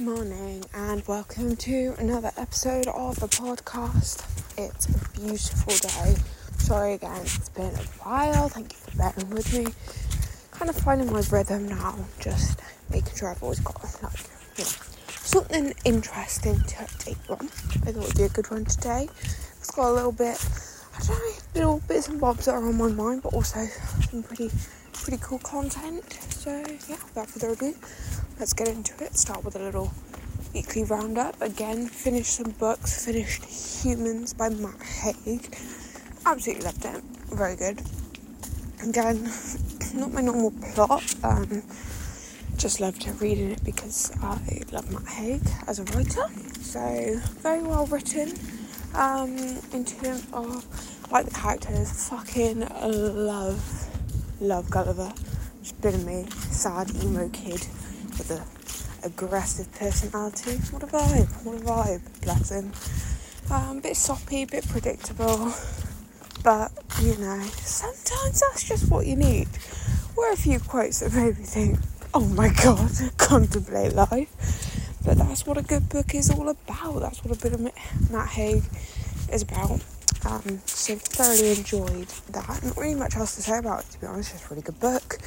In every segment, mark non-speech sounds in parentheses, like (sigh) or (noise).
morning, and welcome to another episode of the podcast. It's a beautiful day. Sorry again, it's been a while. Thank you for bearing with me. Kind of finding my rhythm now, just making sure I've always got like you know, something interesting to update on. I thought it would be a good one today. It's got a little bit, I don't know, little bits and bobs that are on my mind, but also some pretty, pretty cool content. So yeah, without further ado let's get into it. Start with a little weekly roundup. Again, finished some books. Finished Humans by Matt Haig. Absolutely loved it. Very good. Again, (clears throat) not my normal plot. Um, just loved reading it because I love Matt Haig as a writer. So very well written. Um, in terms of like the characters, fucking love love Gulliver. Just of me, sad emo kid a aggressive personality. What a vibe! What a vibe! Bless him. Um, bit soppy, a bit predictable, but you know, sometimes that's just what you need. Or a few quotes that made me think, "Oh my god, (laughs) contemplate life." But that's what a good book is all about. That's what a bit of Matt Haig is about. Um, so thoroughly enjoyed that. Not really much else to say about it, to be honest. It's a really good book.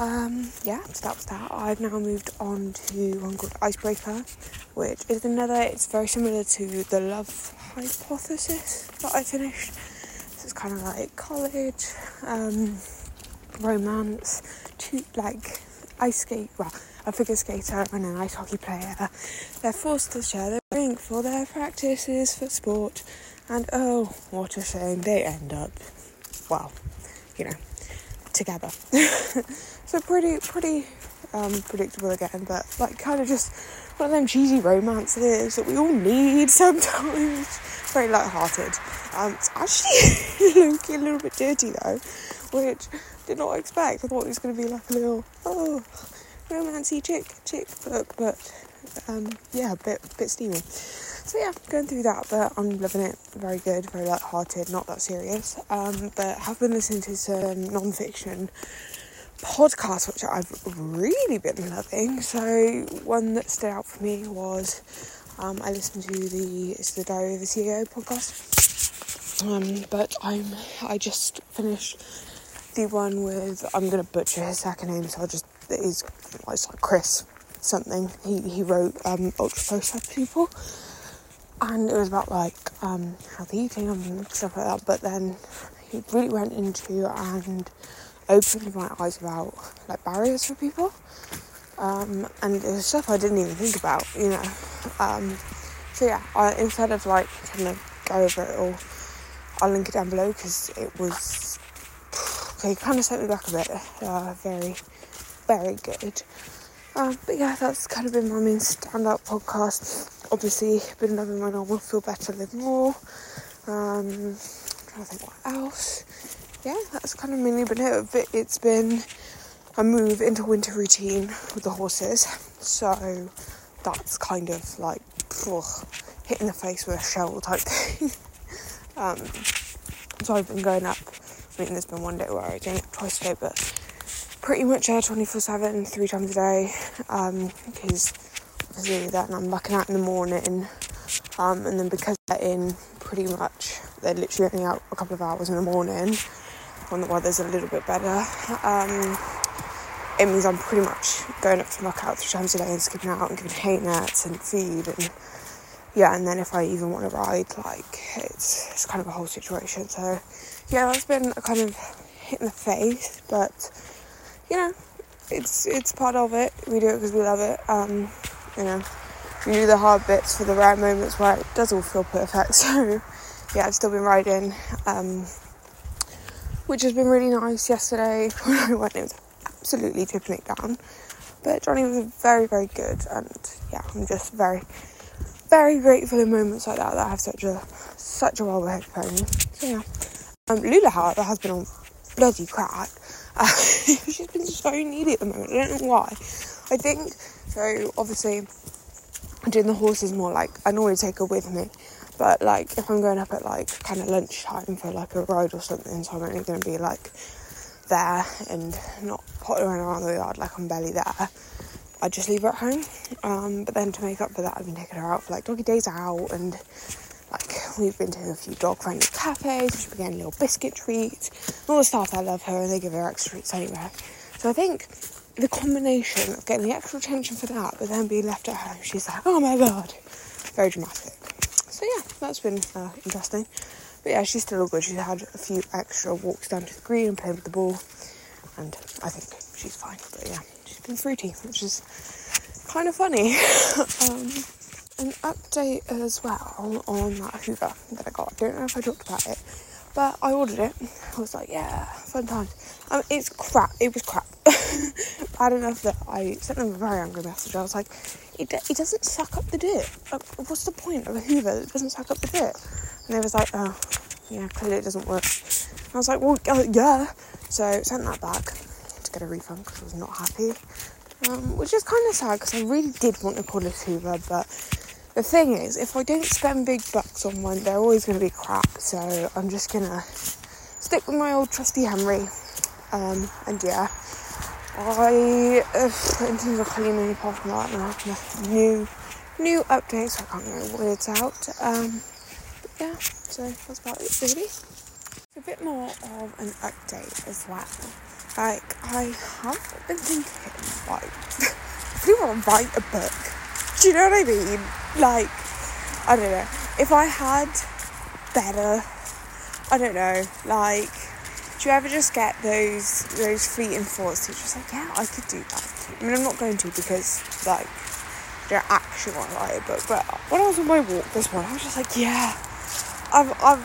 Um, yeah, so that was that. I've now moved on to one called Icebreaker, which is another, it's very similar to the Love Hypothesis that I finished. So it's kind of like college, um, romance, two, like ice skate, well, a figure skater and an ice hockey player. They're forced to share their drink for their practices for sport, and oh, what a shame they end up, well, you know, together. (laughs) so pretty, pretty um, predictable again, but like kind of just one of them cheesy romances that we all need (laughs) sometimes. Very light-hearted. Um, it's actually (laughs) looking a little bit dirty though, which did not expect. I thought it was going to be like a little oh romancy chick chick book, but um, yeah, a bit bit steamy. So yeah, going through that, but I'm loving it. Very good, very light-hearted, not that serious. Um, but have been listening to some non-fiction podcasts, which I've really been loving. So one that stood out for me was um, I listened to the it's the Diary of the CEO podcast. Um, but I'm I just finished the one with I'm gonna butcher his second name, so I'll just it's, it's like Chris something. He he wrote um, Ultra Processed People and it was about like um, healthy eating and stuff like that. But then he really went into and opened my eyes about like barriers for people, um, and it was stuff I didn't even think about, you know. Um, so yeah, I, instead of like kind of go over it all, I'll link it down below because it was okay. Kind of set me back a bit. Uh, very, very good. Um, but yeah, that's kind of been my main standout podcast. Obviously been loving my normal feel better live more. Um trying to think what else. Yeah that's kind of mainly been it. But it's been a move into winter routine with the horses. So that's kind of like ugh, hitting the face with a shovel type (laughs) thing. Um so I've been going up. I mean there's been one day where I did it twice a day but pretty much there 24 7 three times a day. Um because obviously then I'm looking out in the morning. Um, and then because they're in pretty much they're literally only out a couple of hours in the morning when the weather's a little bit better. Um, it means I'm pretty much going up to muck out three times a day and skipping out and giving hay nets and feed and yeah and then if I even want to ride like it's it's kind of a whole situation. So yeah that's been a kind of hit in the face but you know it's it's part of it we do it because we love it um, you know, we do the hard bits for the rare moments where it does all feel perfect. (laughs) So, yeah, I've still been riding, um, which has been really nice. Yesterday (laughs) when I went, it was absolutely tipping it down, but Johnny was very, very good, and yeah, I'm just very, very grateful in moments like that that I have such a such a well-behaved pony. So yeah, um, Lula, however, has been on bloody crack. Uh, (laughs) she's been so needy at the moment. I don't know why. I think so obviously, doing the horses more like I normally take her with me, but like if I'm going up at like kind of lunchtime for like a ride or something, so I'm only going to be like there and not pottering around the yard like I'm barely there. I just leave her at home. Um, but then to make up for that, I've been taking her out for like doggy days out and we've been to a few dog friendly cafes. She's been getting little biscuit treats. All the staff there love her and they give her extra treats anyway. So I think the combination of getting the extra attention for that, but then being left at home, she's like, oh my god, very dramatic. So yeah, that's been uh, interesting. But yeah, she's still all good. She's had a few extra walks down to the green and played with the ball, and I think she's fine. But yeah, she's been fruity, which is kind of funny. (laughs) um, an update as well on that Hoover that I got. I don't know if I talked about it, but I ordered it. I was like, yeah, fun times. Um, it's crap. It was crap. (laughs) Bad enough that I sent them a very angry message. I was like, it, it doesn't suck up the dirt. Like, what's the point of a Hoover that doesn't suck up the dirt? And they was like, oh, yeah, clearly it doesn't work. And I was like, well, uh, yeah. So sent that back to get a refund because I was not happy. Um, which is kind of sad because I really did want to call it Hoover, but the thing is, if I don't spend big bucks on one, they're always going to be crap. So I'm just gonna stick with my old trusty Henry. Um, and yeah, I in terms of cleaning apart from that, and I new new updates. I can't get my words out. Um, but yeah, so that's about it really. A bit more of an update as well. Like I have been thinking, like, if we want to write a book, do you know what I mean? Like, I don't know. If I had better, I don't know, like, do you ever just get those those fleeting thoughts? You're just like, yeah, I could do that. I mean, I'm not going to because, like, I don't actually want to write a book. But when I was on my walk this morning, I was just like, yeah, I'm, I'm,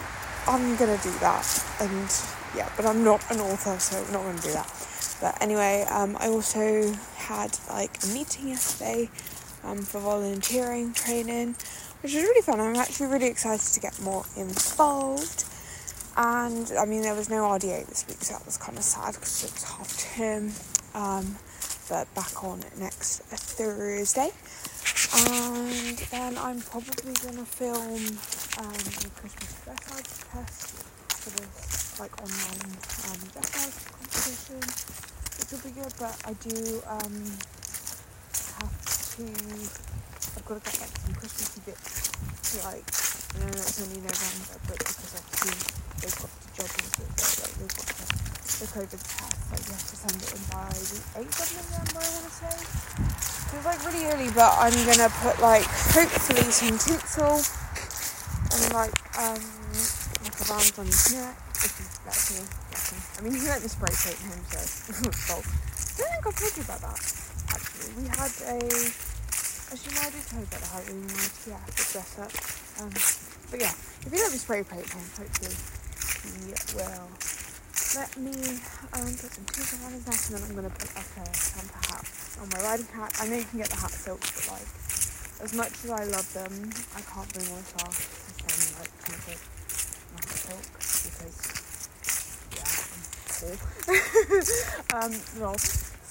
I'm gonna do that. And yeah, but I'm not an author, so I'm not gonna do that. But anyway, um, I also had like a meeting yesterday um, for volunteering training, which was really fun. I'm actually really excited to get more involved. And I mean, there was no RDA this week, so that was kind of sad because it was half term. Um, but back on next Thursday. And then I'm probably gonna film um, a Christmas dressage test for this like online um, dressage competition, which will be good. But I do um, have to. I've got to get like some Christmassy bits, like I know it's only November, but because obviously they've got to judge it, like they've got to, the COVID test, like you have to send it in by the 8th of November, I want to say. So it's like really early, but I'm gonna put like hopefully some tinsel and like um like a band on his neck if he lets me. I mean, he let me spray paint him, so (laughs) so. I don't think I told you about that. We had a. Actually, no, I did tell you about the Halloween night. Yeah, the dress up. Um, but yeah, if you let me spray paint him, hopefully he will let me um, put some tinsel on his neck, and then I'm gonna put like a Santa hat on my riding hat. I know you can get the hat silk, but like as much as I love them, I can't bring myself to send like tinted hat silk because yeah, I'm poor. (laughs) um, well,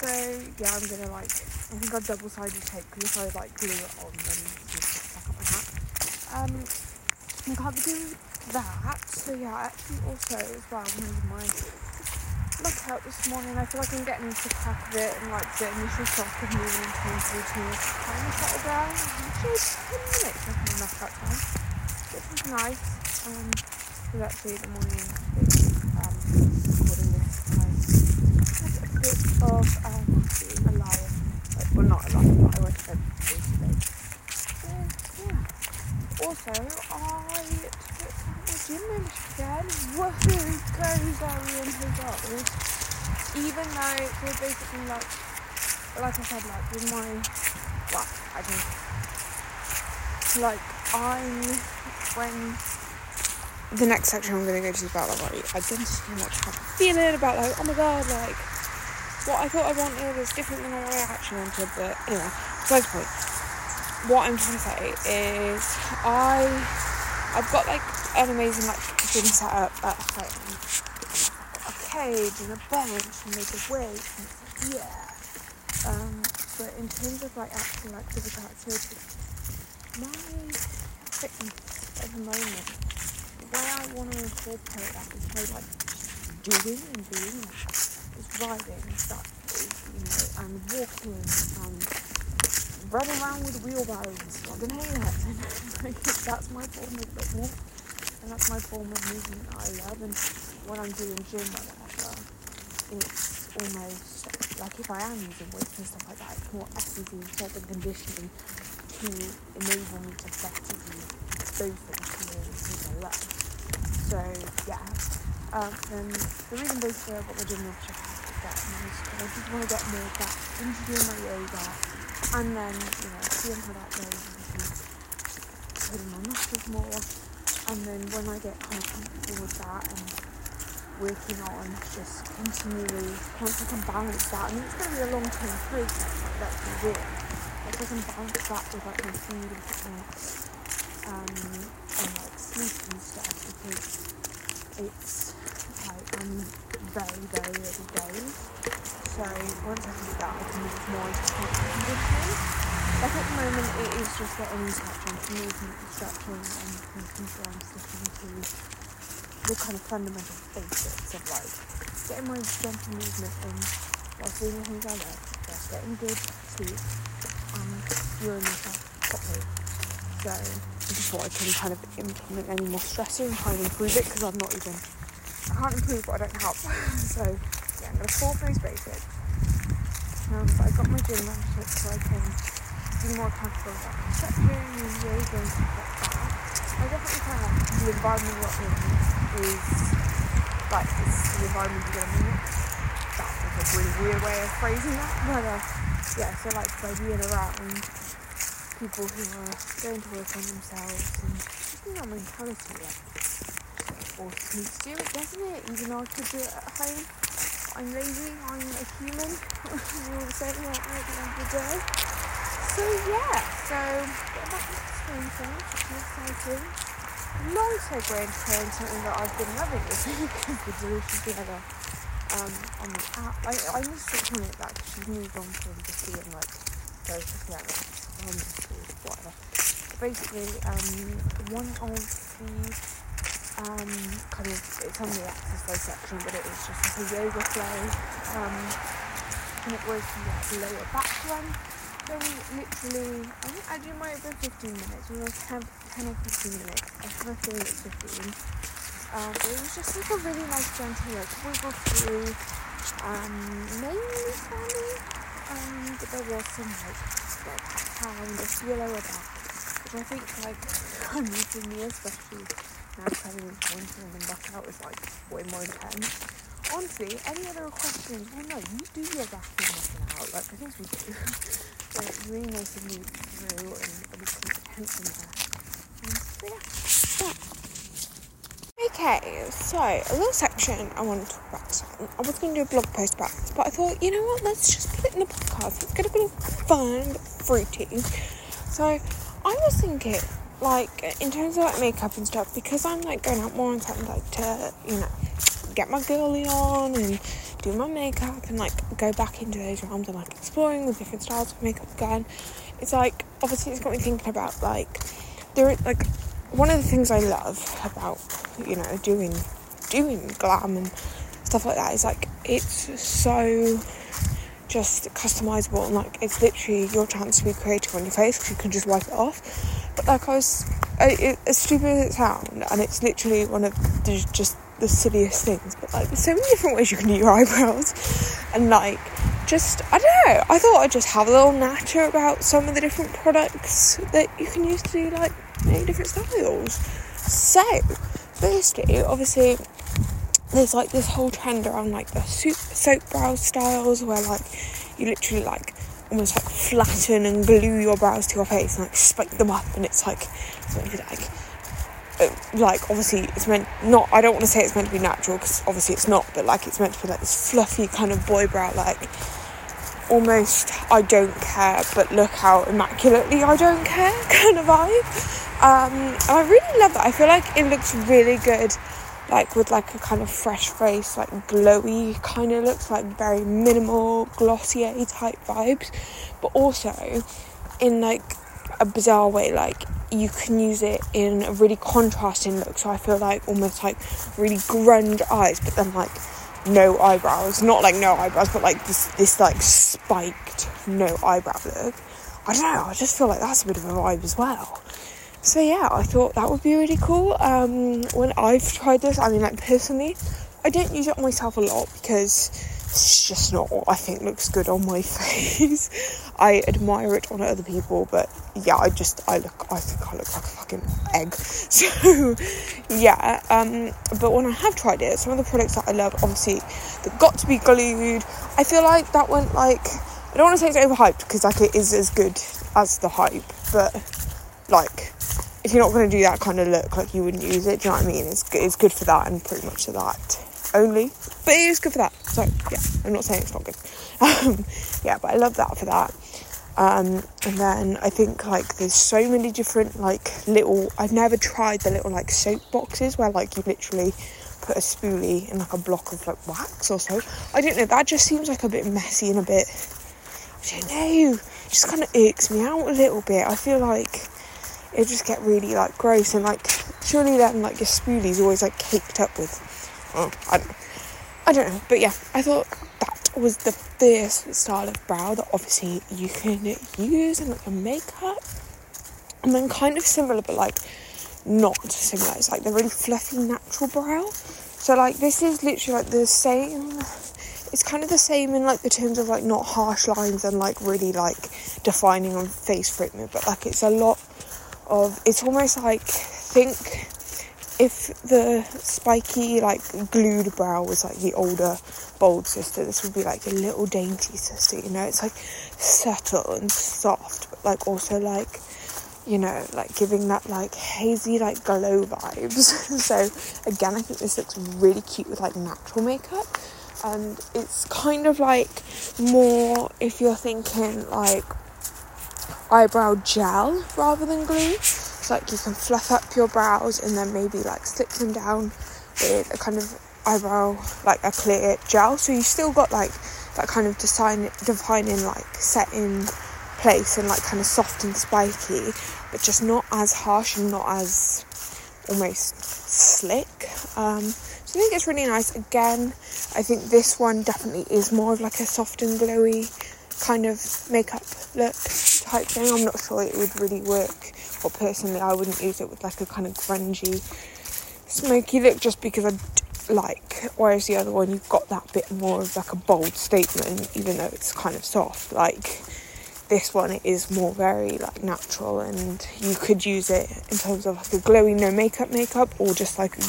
so yeah, I'm gonna like I think I've double sided tape because if I like glue it on, then it's just stuck up my hat. Um, I can't doing that. So yeah, I actually also as well wanted my lookout this morning. I feel like I'm getting into the crack of it and like the initial shock of moving into my routine of settled down. Actually, 10 minutes I can enough that time. Which is nice. Um, because actually the morning um, recording this, I had a bit of um, a liar. Like, well, not a liar, but I went to bed yesterday. So, yeah. Also, I took my gym membership again. Woohoo! Go Zoe and her (laughs) goals. Even though we're basically like like I said, like with my well, I think like I'm when the next section I'm gonna go to is about like my identity and like how I'm feeling about like oh my god like what I thought I wanted is different than what I actually wanted but anyway besides the point. What I'm trying to say is I I've got like an amazing like gym set up at home. A cage and a bench and there's a weight yeah. Um but in terms of like actual like physical activity my fitness at the moment the way I want to incorporate that is by like doing and being riding and you know and walking and running around with wheelbarrows and slogging hay like, (laughs) that's my form of fitness and that's my form of movement that I love. And when I'm doing gym or whatever it's almost like if I am using weights and stuff like that it's more exercise strength and conditioning to enable me to better do those things to me and things I love so yeah um, and the reason basically got the gym membership is that because I just want to get more back into doing my yoga and then you know seeing how that goes and putting my muscles more and then when I get kind of comfortable with that and working on just continually once I can balance that I it's going to be a long term process like that's my goal. If I can balance that with like my food and fitness um, and like sleep and stuff because it's like I'm very very early days so once I do that I can move more into conditioning like at the moment it is just getting in touch on movement and stretching and making sure I'm sticking to the kind of fundamental basics of like getting my gentle movement in whilst doing the things I love, whilst getting good sleep and fueling myself properly. So before I can kind of implement any more stressor and try and improve it because I'm not even I can't improve what I don't have. (laughs) so yeah, I'm gonna fall through basics. Um, but I got my gym membership so I can be more comfortable about stretching and yoga and stuff like that. I definitely kind of the environment we're in is like it's the environment you're gonna mix. That was a really weird way of phrasing that, but uh, yeah, so like by being around people who are going to work on themselves and just that mentality like forces me to do it, doesn't it? Even though I could do it at home. I'm lazy, I'm a human. (laughs) We're all the same, at the end of the day? So yeah, so get back into things, which is exciting. Long segue into something that I've been loving this is the Delicious Together um, on the app. I, I need to it that because she's moved on from just being like Delicious Together, um, whatever. Basically, um, one of the um, kind of, it's on the exercise section, but it was just a yoga flow. Um, and it was like lower back one very literally, I think actually might have been 15 minutes. We was 10, 10 or 15 minutes. I have a feeling it's 15. Um, it was just like a really nice gentle like wiggle through, um, mainly funny, um, but there was some like, like pound or yellow about, which I think like, (laughs) I mean for me especially now coming into winter and back out is like way more intense. Honestly, any other questions? Well, no, you do your back and working out. Like I think we do. (laughs) So it's really nice to move through and be content in there. so yeah. Okay, so a little section I want to talk about. I was going to do a blog post about this, but I thought, you know what, let's just put it in the podcast. It's going to be fun but fruity. So I was thinking, like, in terms of like makeup and stuff, because I'm like going out more and something like to, you know, get my girly on and do my makeup and like go back into those realms and like exploring the different styles of makeup again. It's like obviously it's got me thinking about like there are, like one of the things I love about you know doing doing glam and stuff like that is like it's so just customizable and like it's literally your chance to be creative on your face because you can just wipe it off. But like I was, I, it, as stupid as it sounds, and it's literally one of the, just the silliest things, but like there's so many different ways you can do your eyebrows, and like just I don't know. I thought I'd just have a little natter about some of the different products that you can use to do like many different styles. So, firstly, obviously, there's like this whole trend around like the soap, soap brow styles where like you literally like almost like flatten and glue your brows to your face and like spike them up, and it's like it's like like obviously it's meant not I don't want to say it's meant to be natural because obviously it's not but like it's meant to be like this fluffy kind of boy brow like almost I don't care but look how immaculately I don't care (laughs) kind of vibe. Um, and I really love that. I feel like it looks really good like with like a kind of fresh face like glowy kind of looks like very minimal glossier type vibes but also in like a bizarre way like you can use it in a really contrasting look. So I feel like almost like really grunge eyes, but then like no eyebrows. Not like no eyebrows, but like this this like spiked no eyebrow look. I don't know, I just feel like that's a bit of a vibe as well. So yeah, I thought that would be really cool. Um, when I've tried this, I mean, like personally, I don't use it myself a lot because it's just not what I think looks good on my (laughs) face. I admire it on other people, but yeah, I just I look I think I look like a fucking egg. (laughs) So yeah, um, but when I have tried it, some of the products that I love, obviously, they've Got2b Glued. I feel like that went like I don't want to say it's overhyped because like it is as good as the hype, but like if you're not going to do that kind of look, like you wouldn't use it. Do you know what I mean? It's it's good for that and pretty much for that only, but it is good for that. So yeah, I'm not saying it's not good. (laughs) Um, yeah, but I love that for that. Um, and then I think like there's so many different like little. I've never tried the little like soap boxes where like you literally put a spoolie in like a block of like wax or so. I don't know. That just seems like a bit messy and a bit. I don't know. It just kind of irks me out a little bit. I feel like it just get really like gross and like surely then like your spoolie's always like caked up with. Oh, I don't know. I don't know. But yeah, I thought that was the first style of brow that obviously you can use in like a makeup. And then kind of similar, but like not similar. It's like the really fluffy natural brow. So like this is literally like the same. It's kind of the same in like the terms of like not harsh lines and like really like defining on face treatment, but like it's a lot of. It's almost like think if the spiky like glued brow was like the older bold sister this would be like a little dainty sister you know it's like subtle and soft but like also like you know like giving that like hazy like glow vibes (laughs) so again i think this looks really cute with like natural makeup and it's kind of like more if you're thinking like eyebrow gel rather than glue. It's like you can fluff up your brows and then maybe like stick them down with a kind of eyebrow like a clear gel. So you still got like that kind of design defining like set in place and like kind of soft and spiky but just not as harsh and not as almost slick. Um, so I think it's really nice. Again I think this one definitely is more of like a soft and glowy kind of makeup look type thing. I'm not sure it would really work or personally I wouldn't use it with like a kind of grungy smoky look just because I like. Whereas the other one you've got that bit more of like a bold statement even though it's kind of soft. Like this one it is more very like natural and you could use it in terms of like a glowy no makeup makeup or just like a,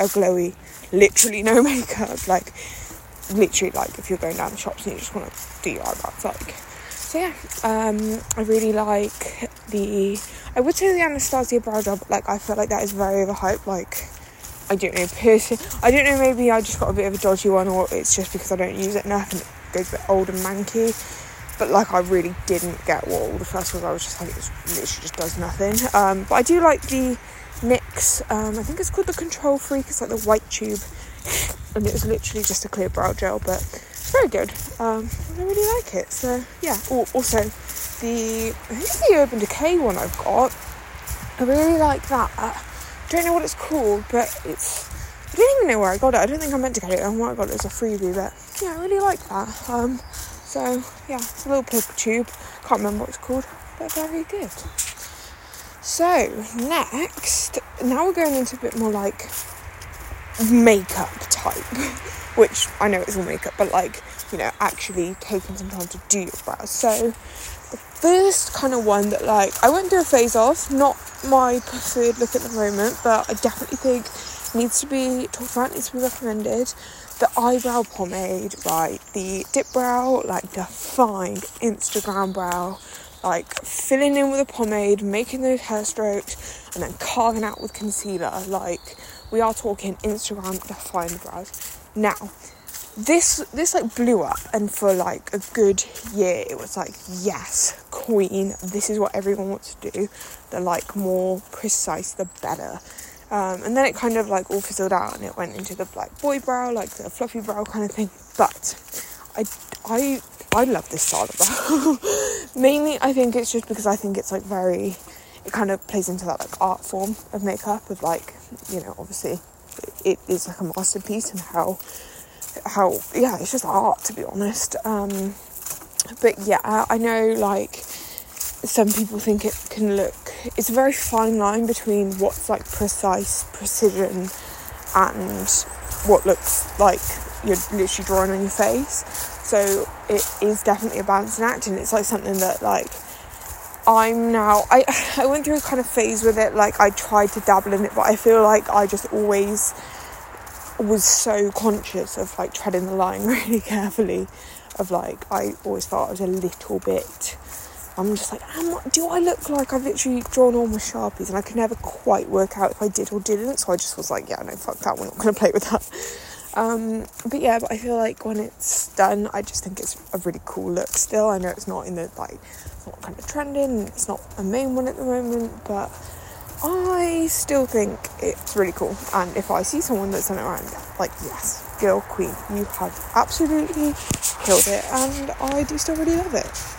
a glowy literally no (laughs) makeup. Like literally like if you're going down the shops and you just want to do your eyebrows like so yeah um, I really like the I would say the Anastasia brow gel, but like I feel like that is very overhyped. Like I don't know, person. I don't know. Maybe I just got a bit of a dodgy one, or it's just because I don't use it enough and it goes a bit old and manky. But like I really didn't get what all the first was. I was just like it literally just does nothing. Um, but I do like the NYX. Um, I think it's called the Control Freak. It's like the white tube, and it was literally just a clear brow gel, but very good. Um, I really like it. So yeah. Also the I think the Urban Decay one I've got. I really like that. I don't know what it's called, but it's I don't even know where I got it. I don't think I meant to get it. I might have got it as a freebie, but yeah, I really like that. Um, so yeah, it's a little paper tube. Can't remember what it's called, but very good. So next, now we're going into a bit more like makeup type, (laughs) which I know it's all makeup, but like you know, actually taking some time to do your brows. So the first kind of one that like I went through a phase of, not my preferred look at the moment, but I definitely think needs to be talked about, needs to be recommended. The eyebrow pomade, right? The dip brow, like defined Instagram brow, like filling in with a pomade, making those hair strokes, and then carving out with concealer. Like we are talking Instagram defined brows. Now, this this like blew up and for like a good year it was like yes queen this is what everyone wants to do. The like more precise the better. Um, and then it kind of like all fizzled out and it went into the like boy brow like the fluffy brow kind of thing. But i i i love this style of brow. (laughs) Mainly i think it's just because i think it's like very it kind of plays into that like art form of makeup of like you know obviously it is like a masterpiece and how how yeah it's just art to be honest. Um, but yeah I know like some people think it can look it's a very fine line between what's like precise precision and what looks like you're literally drawing on your face. So it is definitely a balancing act and it's like something that like I'm now I (sighs) I went through a kind of phase with it like I tried to dabble in it but I feel like I just always was so conscious of like treading the line (laughs) really carefully of like I always felt I was a little bit I'm just like, am, do I look like I've literally drawn all my sharpies? And I could never quite work out if I did or didn't. So I just was like, yeah, no, fuck that. We're not going to play with that. Um, but yeah, but I feel like when it's done, I just think it's a really cool look. Still, I know it's not in the like, not kind of trending. It's not a main one at the moment, but I still think it's really cool. And if I see someone that's done it around, like, yes, girl queen, you have absolutely killed it, and I do still really love it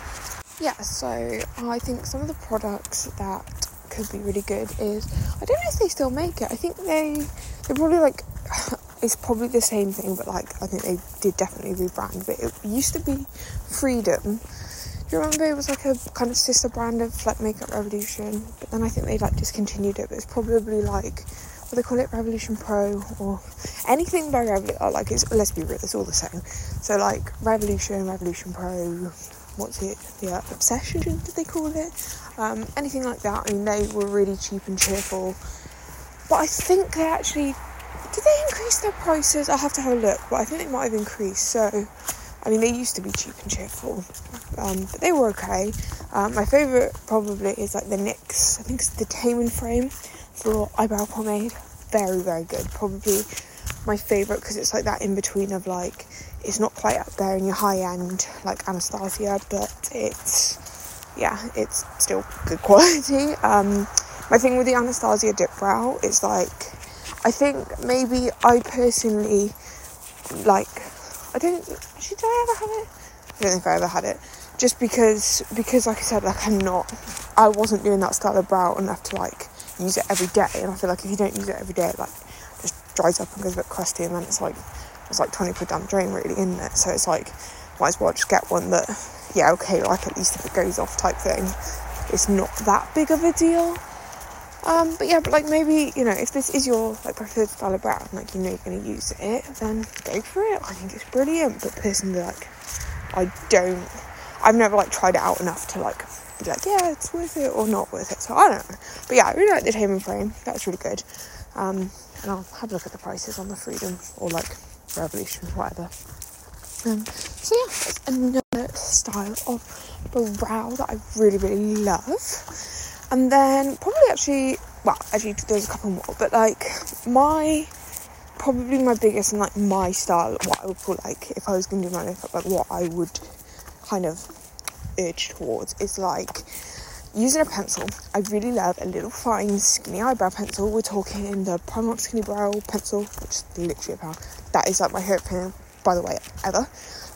yeah, so I think some of the products that could be really good is I don't know if they still make it. I think they they probably like it's probably the same thing, but like I think they did definitely rebrand. But it used to be Freedom. Do you remember it was like a kind of sister brand of like Makeup Revolution? But then I think they like discontinued it. But it's probably like what they call it Revolution Pro or anything by Revolution. Like it's let's be real, it's all the same. So like Revolution, Revolution Pro, what's it, uh, Obsession, did they call it? Um, anything like that. I mean, they were really cheap and cheerful. But I think they actually did they increase their prices? I'll have to have a look, but I think they might have increased. So, I mean, they used to be cheap and cheerful, um, but they were okay. Um, my favourite probably is like the NYX. I think it's the Tame and Frame for eyebrow pomade. Very, very good. Probably my favourite because it's like that in between of like it's not quite up there in your high end like Anastasia, but it's yeah, it's still good quality. (laughs) Um, my thing with the Anastasia dip brow is like I think maybe I personally like I don't did I ever have it? I don't think I ever had it. Just because because like I said, like I'm not I wasn't doing that style of brow enough to like use it every day and I feel like if you don't use it every day it like just dries up and goes a bit crusty and then it's like it's like 20 quid down drain really isn't it so it's like might as well just get one that yeah okay like at least if it goes off type thing it's not that big of a deal um, but yeah but like maybe you know if this is your like preferred style of brown like you know you're to use it then go for it. I think it's brilliant. But personally like i don't i've never like tried it out enough to like be like yeah it's worth it or not worth it. So i don't know. But yeah i really like the tame and frame. That's really good. Um, and i'll have a look at the prices on the freedom or like revolution, whatever. Um, so yeah, it's another style of brow that I really, really love. And then probably actually, well, actually there's a couple more, but like my probably my biggest and like my style, what I would call like if I was going to do my makeup, like what I would kind of urge towards is like using a pencil. I really love a little fine skinny eyebrow pencil. We're talking the Primark Skinny Brow pencil, which is literally a pound that is like my favorite pen, by the way, ever.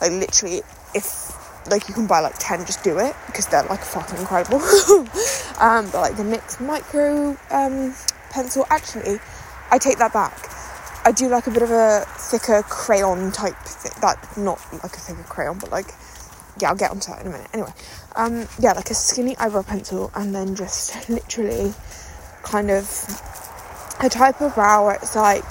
Like literally, if like you can buy like 10 just do it because they're like fucking incredible (laughs) um, but like the NYX micro um, pencil actually I take that back I do like a bit of a thicker crayon type thing that not like a thicker crayon but like yeah I'll get onto that in a minute anyway um, yeah like a skinny eyebrow pencil and then just (laughs) literally kind of a type of brow where it's like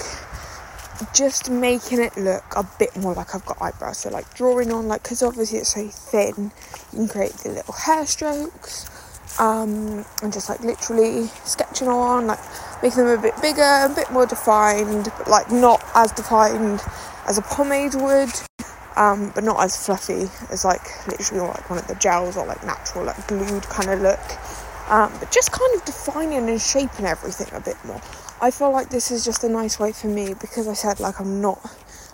just making it look a bit more like I've got eyebrows. So like drawing on like because obviously it's so thin, you can create the little hair strokes. Um, and just like literally sketching on, like making them a bit bigger, a bit more defined, but like not as defined as a pomade would, um, but not as fluffy as like literally like one of the gels or like natural, like glued kind of look. Um, but just kind of defining and shaping everything a bit more. I feel like this is just a nice way for me because I said like I'm not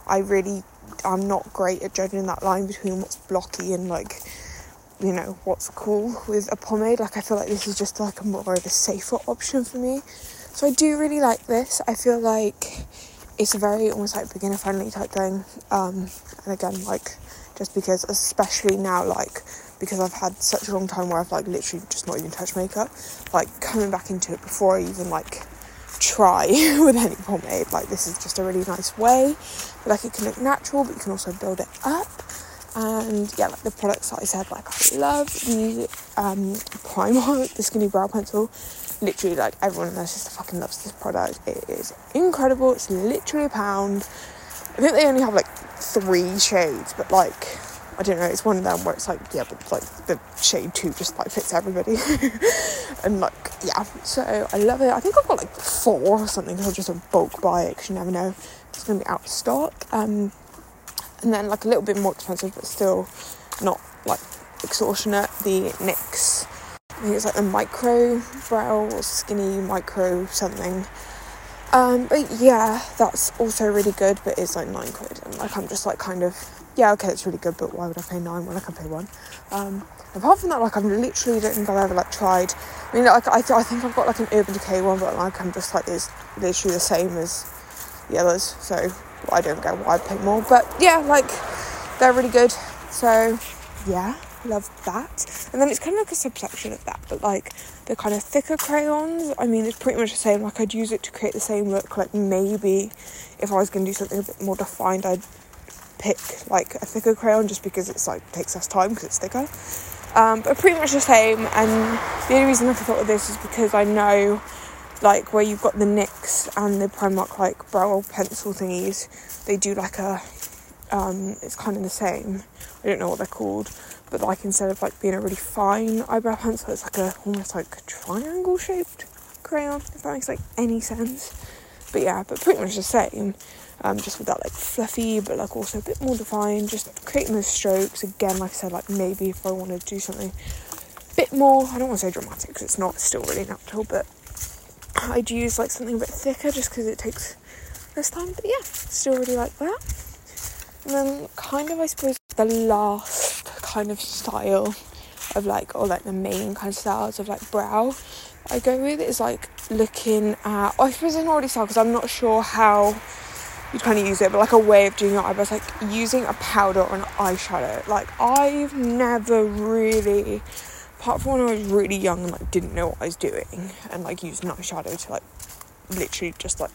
I really I'm not great at judging that line between what's blocky and like you know what's cool with a pomade like I feel like this is just like a more of a safer option for me so I do really like this I feel like it's a very almost like beginner friendly type thing um, and again like just because especially now like because I've had such a long time where I've like literally just not even touched makeup like coming back into it before I even like try (laughs) with any pomade. Like this is just a really nice way. Like it can look natural, but you can also build it up. And yeah, like the products that I said, like I love the um, Primark, (laughs) the Skinny Brow Pencil. Literally, like everyone in Manchester fucking loves this product. It is incredible. It's literally a pound. I think they only have like three shades, but like I don't know, it's one of them where it's like, yeah, but like the shade two just like fits everybody. (laughs) and like, yeah, so I love it. I think I've got like four or something because I'll just bulk buy it because you never know it's to be out of stock. Um, and then like a little bit more expensive, but still not like extortionate. The NYX, I think it's like the micro brow or skinny micro something. Um, but yeah, that's also really good, but it's like nine quid, and like I'm just like kind of yeah, okay, it's really good, but why would I pay nine when I can pay one? Um, apart from that, like I've literally don't think I've ever like tried. I mean, like I, th- I think I've got like an Urban Decay one, but like I'm just like it's literally the same as the others, so I don't get why I pay more. But yeah, like they're really good. So yeah, love that. And then it's kind of like a subsection of that, but like the kind of thicker crayons. I mean, it's pretty much the same. Like I'd use it to create the same look. Like maybe if I was going to do something a bit more defined, I'd pick like a thicker crayon just because it's like takes less time because it's thicker. Um, but pretty much the same. And the only reason I thought of this is because I know like where you've got the NYX and the Primark like brow pencil thingies, they do like a um, it's kind of the same. I don't know what they're called, but like instead of like being a really fine eyebrow pencil, it's like a almost like triangle shaped crayon. If that makes like any sense. But yeah, but pretty much the same. Um, just with that like fluffy, but like also a bit more defined. Just creating those strokes again. Like I said, like maybe if I wanted to do something a bit more, I don't want to say dramatic because it's not. Still really natural, but I'd use like something a bit thicker just because it takes less time. But yeah, still really like that. And then kind of I suppose the last kind of style of like or like the main kind of styles of like brow I go with is like looking at oh, I suppose know already style because I'm not sure how you'd kind of use it, but like a way of doing your eyebrows, like using a powder or an eyeshadow. Like I've never really apart from when I was really young and like didn't know what I was doing and like used an eyeshadow to like literally just like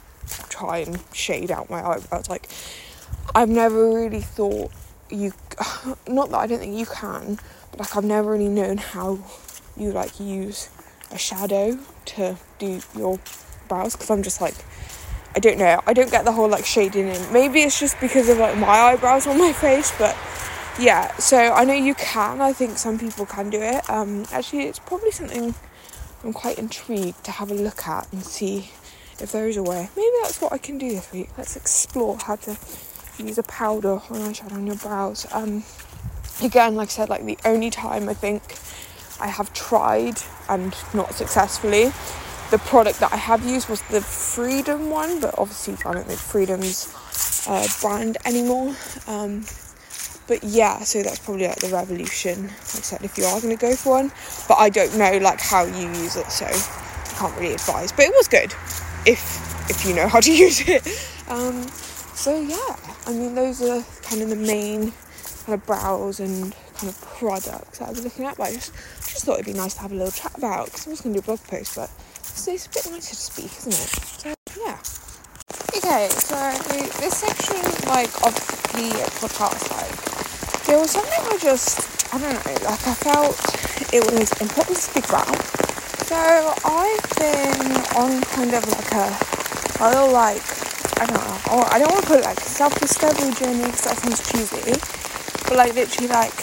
try and shade out my eyebrows. Like I've never really thought you (laughs) not that I don't think you can, but like I've never really known how you like use a shadow to do your brows because I'm just like I don't know. I don't get the whole like shading in. Maybe it's just because of like my eyebrows on my face, but yeah. So I know you can. I think some people can do it. Um, actually, it's probably something I'm quite intrigued to have a look at and see if there is a way. Maybe that's what I can do this week. Let's explore how to use a powder or eyeshadow on your brows. Um, again, like I said, like the only time I think I have tried and not successfully. The product that I have used was the Freedom one, but obviously I don't think Freedom's uh, brand anymore. Um, but yeah, so that's probably like the revolution. except if you are going to go for one, but I don't know like how you use it, so I can't really advise. But it was good if if you know how to (laughs) use it. Um, so yeah, I mean those are kind of the main kind of brows and kind of products that I was looking at. But I just just thought it'd be nice to have a little chat about because I was going to do a blog post, but it's, it's a bit nicer to speak, isn't it? So yeah. Okay, so this section like of the podcast, like there was something I just I don't know, like I felt it was important to speak about. So I've been on kind of like a, a little like I don't know, I don't want to put like self-discovery journey because that sounds cheesy, but like literally like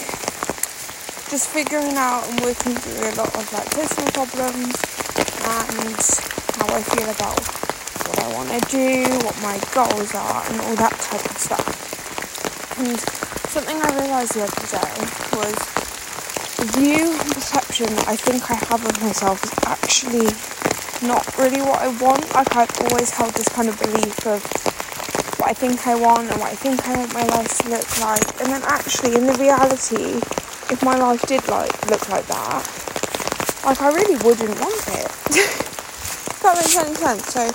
just figuring out and working through a lot of like personal problems and how I feel about what I want to do, what my goals are, and all that type of stuff. And something I realised the other day was the view and perception I think I have of myself is actually not really what I want. Like I've always held this kind of belief of what I think I want and what I think I want my life to look like, and then actually in the reality, if my life did like look like that, like I really wouldn't want it. (laughs) that makes any sense. So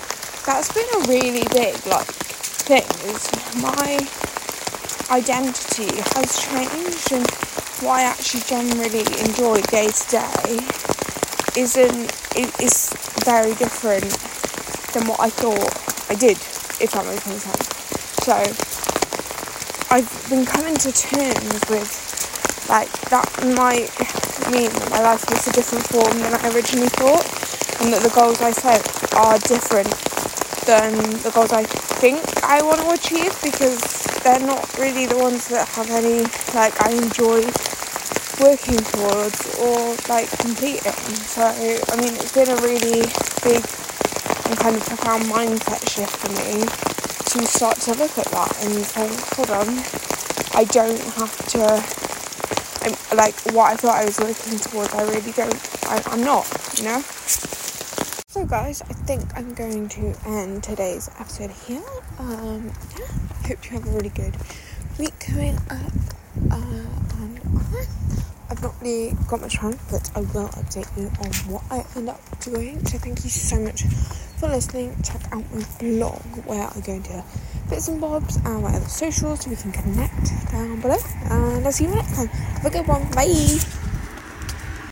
that's been a really big like thing is my identity has changed and what I actually generally enjoy day to day isn't is very different than what I thought I did, if that makes any sense. So I've been coming to terms with like that might mean that my life takes a different form than I originally thought, and that the goals I set are different than the goals I think I want to achieve because they're not really the ones that have any like I enjoy working towards or like completing. So I mean it's been a really big and kind of profound mindset shift for me to start to look at that and think, hold on, I don't have to I'm, like what I thought I was working towards I really don't I, I'm not, you know? So guys, I think I'm going to end today's episode here. Um, yeah, hope you have a really good week coming up. Uh, and I've not really got much time, but I will update you on what I end up doing. So thank you so much for listening. Check out my blog where I go into bits and bobs and my other socials so we can connect down below. And I'll see you next time. Have a good one. Bye.